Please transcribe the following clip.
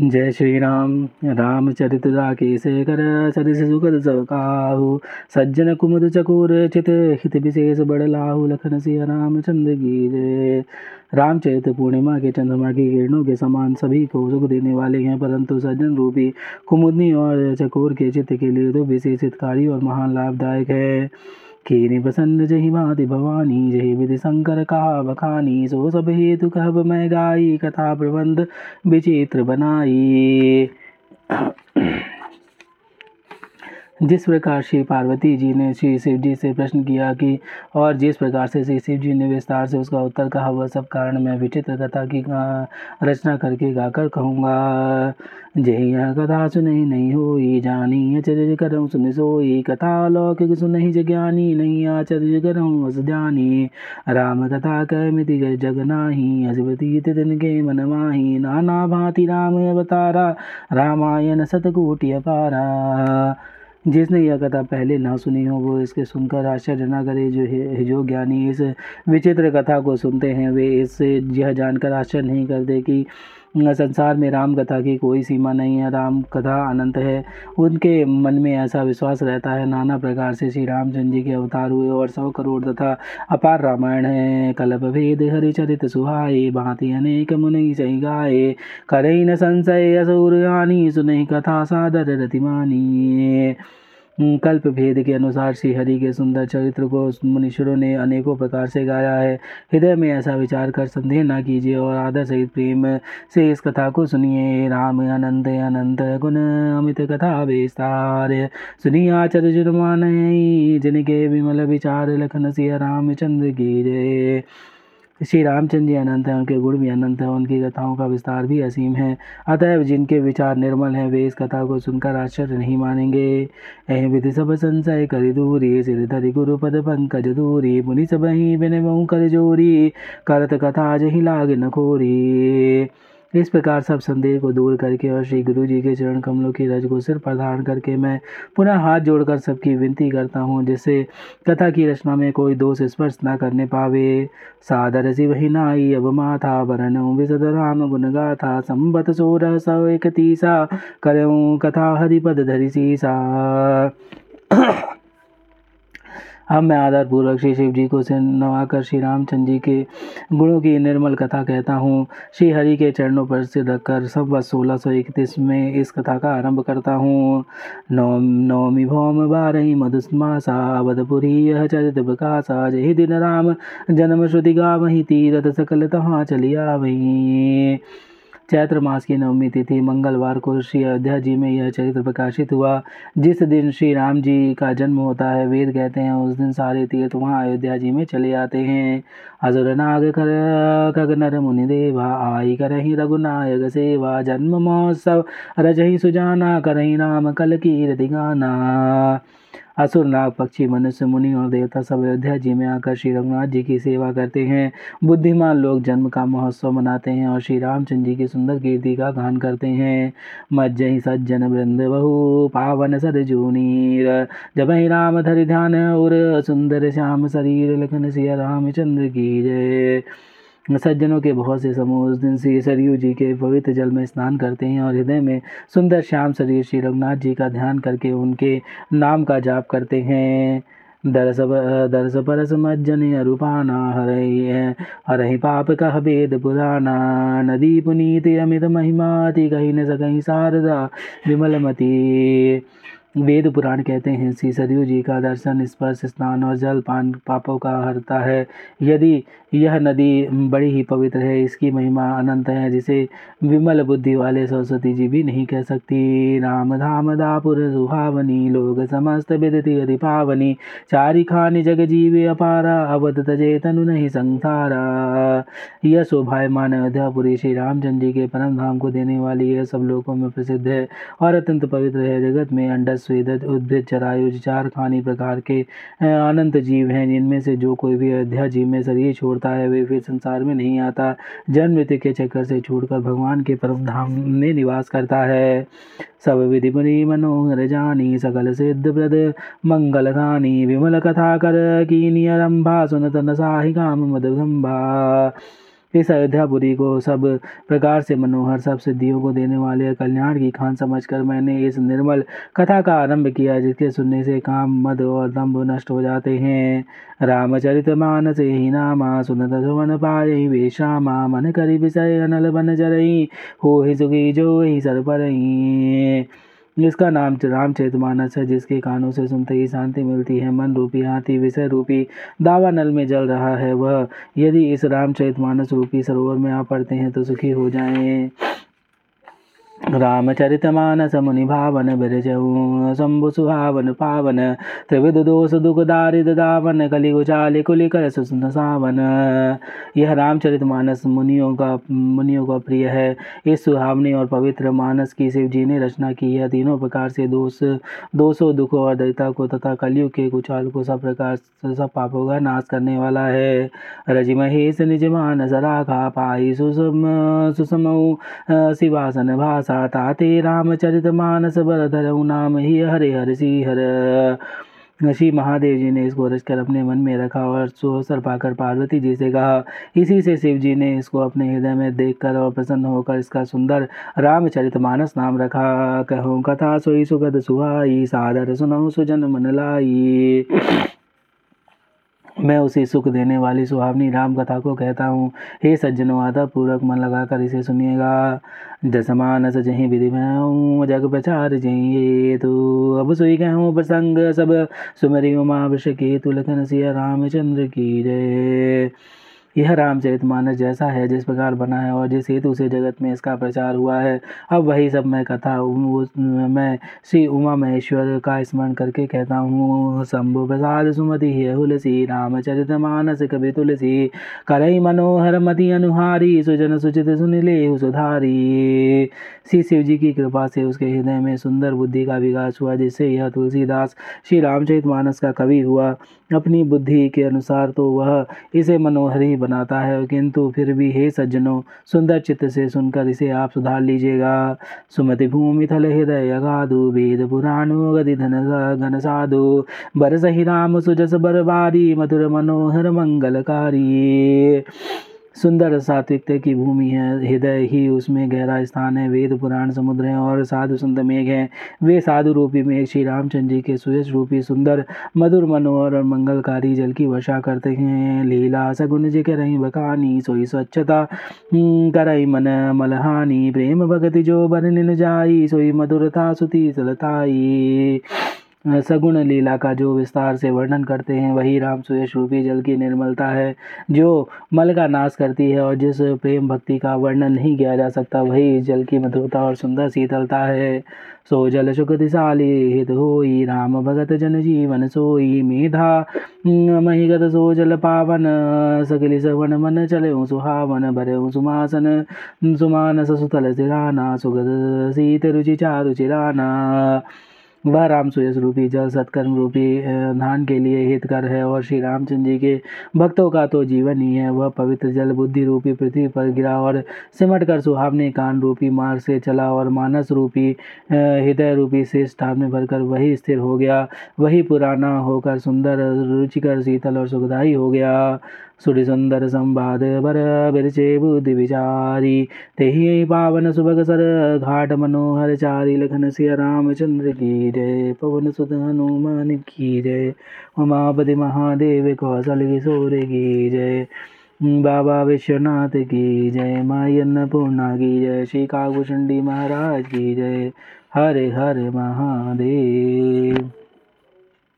जय श्री राम रामचरित राकेश कर सरिस सुखद सकाहु, सज्जन कुमुद चकोर, चित हित विशेष बड़ लाहु लखन सिया रामचंद्र की जय। रामचरित पूर्णिमा के चंद्रमा की किरणों के समान सभी को सुख देने वाले हैं, परंतु सज्जन रूपी कुमुदनी और चकोर के चित्त के लिए तो विशेष हितकारी और महान लाभदायक है। कीनि प्रसन्न जही माति भवानी, जही विधि शंकर कहा बखानी सो सब हेतु कहब मैं गाई कथा प्रबंध विचित्र बनाई जिस प्रकार श्री पार्वती जी ने श्री शिव जी से प्रश्न किया कि, और जिस प्रकार से श्री शिव जी ने विस्तार से उसका उत्तर कहा, वह सब कारण मैं विचित्र कथा की रचना करके गाकर कहूँगा जय यह कथा सुनही नहीं होई, जानी आचर्य करऊँ सुन सोई, कथा लौकिक सुनही ज्ञानी नहीं, आचर्य करऊँ अस जानी। राम कथा कह मिति नाही हसवतीत के मन माही, नाना भांति राम अवतारा, रामायण सतकोटि अपारा। जिसने यह कथा पहले ना सुनी हो, वो इसके सुनकर आश्चर्य न करे। जो है, जो ज्ञानी इस विचित्र कथा को सुनते हैं, वे इससे यह जानकर आश्चर्य नहीं करते कि संसार में राम कथा की कोई सीमा नहीं है। राम कथा अनंत है। उनके मन में ऐसा विश्वास रहता है। नाना प्रकार से श्री रामचंद्र जी के अवतार हुए और सौ करोड़ तथा अपार रामायण है। कलप भेद हरिचरित सुहाए, भांति अनेक मुनि सही गाये करे न संशय असुर सुनही कथा सादर रतिमानी कल्प भेद के अनुसार श्री हरि के सुंदर चरित्र को मनुष्यों ने अनेकों प्रकार से गाया है। हृदय में ऐसा विचार कर संदेह न कीजिए और आदर सहित प्रेम से इस कथा को सुनिए। राम अनंत अनंत गुण अमित कथा विस्तार। सुनिए आचर्य जुर्मान जिनके विमल विचार लखन सिया रामचंद्र जय। श्री रामचंद्र जी अनंत हैं, उनके गुण भी अनंत हैं, उनकी कथाओं का विस्तार भी असीम है। अतएव जिनके विचार निर्मल हैं, वे इस कथा को सुनकर आश्चर्य नहीं मानेंगे। ऐ विधि सब संशय कर दूरी, सिर धरि गुरु पद पंकज दूरी, मुनि सब ही बिन कर जोरी, करत कथा जही लाग नखोरी खोरी। इस प्रकार सब संदेह को दूर करके और श्री गुरु जी के चरण कमलों की रज को सिर प्रधान करके मैं पुनः हाथ जोड़कर सबकी विनती करता हूँ, जिससे कथा की रचना में कोई दोष स्पर्श न करने पावे। सादर वही नाई, अब माथा वरन विशद राम गुण गाथा, संबत सोरह सौ एक तीसा करूँ कथा हरिपद धरि सीसा। अब मैं आदरपूर्वक श्री शिव जी को से नवाकर श्री रामचंद्र जी के गुणों की निर्मल कथा कहता हूँ। श्री हरि के चरणों पर सिर रखकर सब वर्ष सोलह सौ इकतीस में इस कथा का आरंभ करता हूँ। नौम, नौमी भौम बारही मधुस्मासा अवधपुरी यह चरित प्रकाशा जय दिन राम, जन्म श्रुति गा वही तीरथ सकल तहाँ चलिया वही चैत्र मास की नवमी तिथि मंगलवार को श्री अयोध्या जी में यह चरित्र प्रकाशित हुआ। जिस दिन श्री राम जी का जन्म होता है, वेद कहते हैं, उस दिन सारे तीर्थ वहाँ अयोध्या जी में चले आते हैं। अजुर नाग कर नर मुनि देवा, आई करही रघुनायक सेवा, जन्म महोत्सव, रजही सुजाना, करही राम कल की गाना असुर, नाग, पक्षी, मनुष्य, मुनि और देवता सब अयोध्या जी में आकर श्री रघुनाथ जी की सेवा करते हैं। बुद्धिमान लोग जन्म का महोत्सव मनाते हैं और श्री रामचंद्र जी की सुंदर कीर्ति का गान करते हैं। मज्जही सज्जन वृंद बहु, पावन सरजूनीर जब ही राम धरि ध्यान और सुंदर श्याम शरीर, लखन सिया रामचंद्र की जय। सज्जनों के बहुत से समूह उस दिन श्री सरयू जी के पवित्र जल में स्नान करते हैं और हृदय में सुंदर श्याम शरीर श्री रघुनाथ जी का ध्यान करके उनके नाम का जाप करते हैं। दरस दरस परस मज्जन पाप कह वेद पुराना। नदी पुनीत अमित महिमाति कहीं न सकहीं शारदा विमलमती। वेद पुराण कहते हैं, श्री सरयू जी का दर्शन, स्पर्श, स्नान और जल पान पापों का हरता है। यदि यह नदी बड़ी ही पवित्र है, इसकी महिमा अनंत है, जिसे विमल बुद्धि वाले सरस्वती जी भी नहीं कह सकती। राम धाम दापुर सुहावनी, लोग समस्त विदति अति पावनी। चारि खानी जग जीवे अपारा, अवध तजे तनु नहीं संसारा। यह शोभायमान अयोध्यापुरी श्री रामचंद्र जी के परम धाम को देने वाली यह सब लोगों में प्रसिद्ध है और अत्यंत पवित्र है। जगत में अंडस स्वेदज उद्भिद चरायुज चार खानी प्रकार के अनंत जीव हैं, जिनमें से जो कोई भी अयोध्या जीव में शरीर छोड़ता है, वे फिर संसार में नहीं आता। जन्म मृत्यु के चक्कर से छोड़कर भगवान के परम धाम में निवास करता है। सब विधि मुनि मनोहर जानी, सकल सिद्ध प्रद मंगल गानी, विमल कथा कर की नियरम्भा सुनत न साहि काम मदगंभा इस अयोध्यापुरी को सब प्रकार से मनोहर, सब सिद्धियों को देने वाले कल्याण की खान समझकर मैंने इस निर्मल कथा का आरंभ किया, जिसके सुनने से काम, मद और दम्भ नष्ट हो जाते हैं। रामचरित मानस ही नामा, सुनत सुमन पाय वेशामा मन करी विषय अनल बन जरई हो ही सुखी जो ही सर पर जिसका नाम रामचरित मानस है, जिसके कानों से सुनते ही शांति मिलती है, मन रूपी हाथी, विषय रूपी दावा नल में जल रहा है। वह, यदि इस रामचरित मानस रूपी सरोवर में आ पड़ते हैं तो सुखी हो जाएँ। रामचरितमानस मुनि भावन बिरजऊ शंभु सुहावन पावन त्रिविध दोष दुख दारिद दावन कलि गुचाल कुलि कर सुन सावन यह रामचरित मानस मुनियों का मुनियों का प्रिय है। इस सुहावनी और पवित्र मानस की शिव जी ने रचना की है। तीनों प्रकार से दोष दोषों, दुखों और दैता को तथा कलयुग के कुचाल को सब प्रकार सब पापों का नाश करने वाला है। रज महेश निज मानस राखा पाई सुसम सुसमऊ शिवासन भाषा ताते रामचरित मानस बरधर नाम ही हरे हर हर श्री महादेव जी ने इसको रचकर अपने मन में रखा और सुअवसर पाकर पार्वती जी से कहा इसी से शिव जी ने इसको अपने हृदय में देखकर और प्रसन्न होकर इसका सुंदर रामचरित मानस नाम रखा कहूँ कथा सोई सुगत सुहाई सादर सुनऊ सुजन मन लाई मैं उसे सुख देने वाली सुहावनी राम कथा को कहता हूँ। हे सज्जनों आता पूर्वक मन लगाकर इसे सुनिएगा। जसमान जही विधि मैं जग प्रचार जही तो। अब सुई कहूँ प्रसंग सब सुमरी उमा विष के तुलखन सिया रामचंद्र की जय। यह रामचरित मानस जैसा है, जिस प्रकार बना है और जिस हेतु से जगत में इसका प्रचार हुआ है। अब वही सब मैं कथा मैं श्री उमा महेश्वर का स्मरण करके कहता हूँ, शंभु प्रसाद सुमति हुलसी रामचरित मानस कवि तुलसी करई मनोहर मति अनुहारी, सुजन सुचित सुनिले सुधारी। श्री शिव जी की कृपा से उसके हृदय में सुंदर बुद्धि का विकास हुआ, जिससे यह तुलसीदास श्री रामचरित मानस का कवि हुआ। अपनी बुद्धि के अनुसार तो वह इसे मनोहरी ही बनाता है। किंतु फिर भी हे सज्जनों, सुंदर चित्त से सुनकर इसे आप सुधार लीजिएगा। सुमति भूमि थल हृदय अगाधु वेद पुराणो गति धन घन साधु। बरस ही राम सुजस बरबारी, मधुर मनोहर मंगलकारी। सुंदर सात्विकता की भूमि है हृदय ही उसमें गहरा स्थान है वेद पुराण समुद्र है और साधु संत मेघ है। वे साधु रूपी मेघ श्री रामचंद्र जी के सुयश रूपी सुंदर मधुर मनोहर और मंगलकारी जल की वर्षा करते हैं। लीला सगुन जी के रही बकानी सोई स्वच्छता हम्म, करई मन मलहानी प्रेम भगति जो बरन जाई सोई मधुरता सुती सलताई। सगुण लीला का जो विस्तार से वर्णन करते हैं, वही राम सुयश रूपी जल की निर्मलता है, जो मल का नाश करती है और जिस प्रेम भक्ति का वर्णन नहीं किया जा सकता, वही जल की मधुरता और सुंदर शीतलता है। सो जल सुख दिशाली हित होई, राम भगत जन जीवन सोई, मेधा महिगत सो जल पावन, सकली सवन मन चले सुहावन भरे सुमासन सुमान सुतल सिराना, सुगत शीत रुचि चारु चिराना। वह राम सुयस रूपी, जल सत्कर्म रूपी धान के लिए हितकर है और श्री रामचंद्र जी के भक्तों का तो जीवन ही है। वह पवित्र जल बुद्धि रूपी पृथ्वी पर गिरा और सिमट कर सुहावने कान रूपी मार्ग से चला और मानस रूपी हृदय रूपी से स्थान में भरकर वही स्थिर हो गया। वही पुराना होकर सुंदर, रुचिकर, शीतल और सुखदायी हो गया। सुरि सुंदर संवाद बर बिरचे बुद्धि विचारी तेहि पावन सुभग सर घाट मनोहर चारी लखन सिया रामचंद्र की जय पवन सुत हनुमान की जय उमापति महादेव कौशल किशोर की जय बाबा विश्वनाथ की जय माई अन्नपूर्णा की जय श्री काकुचंडी महाराज की जय हरे हरे महादेव।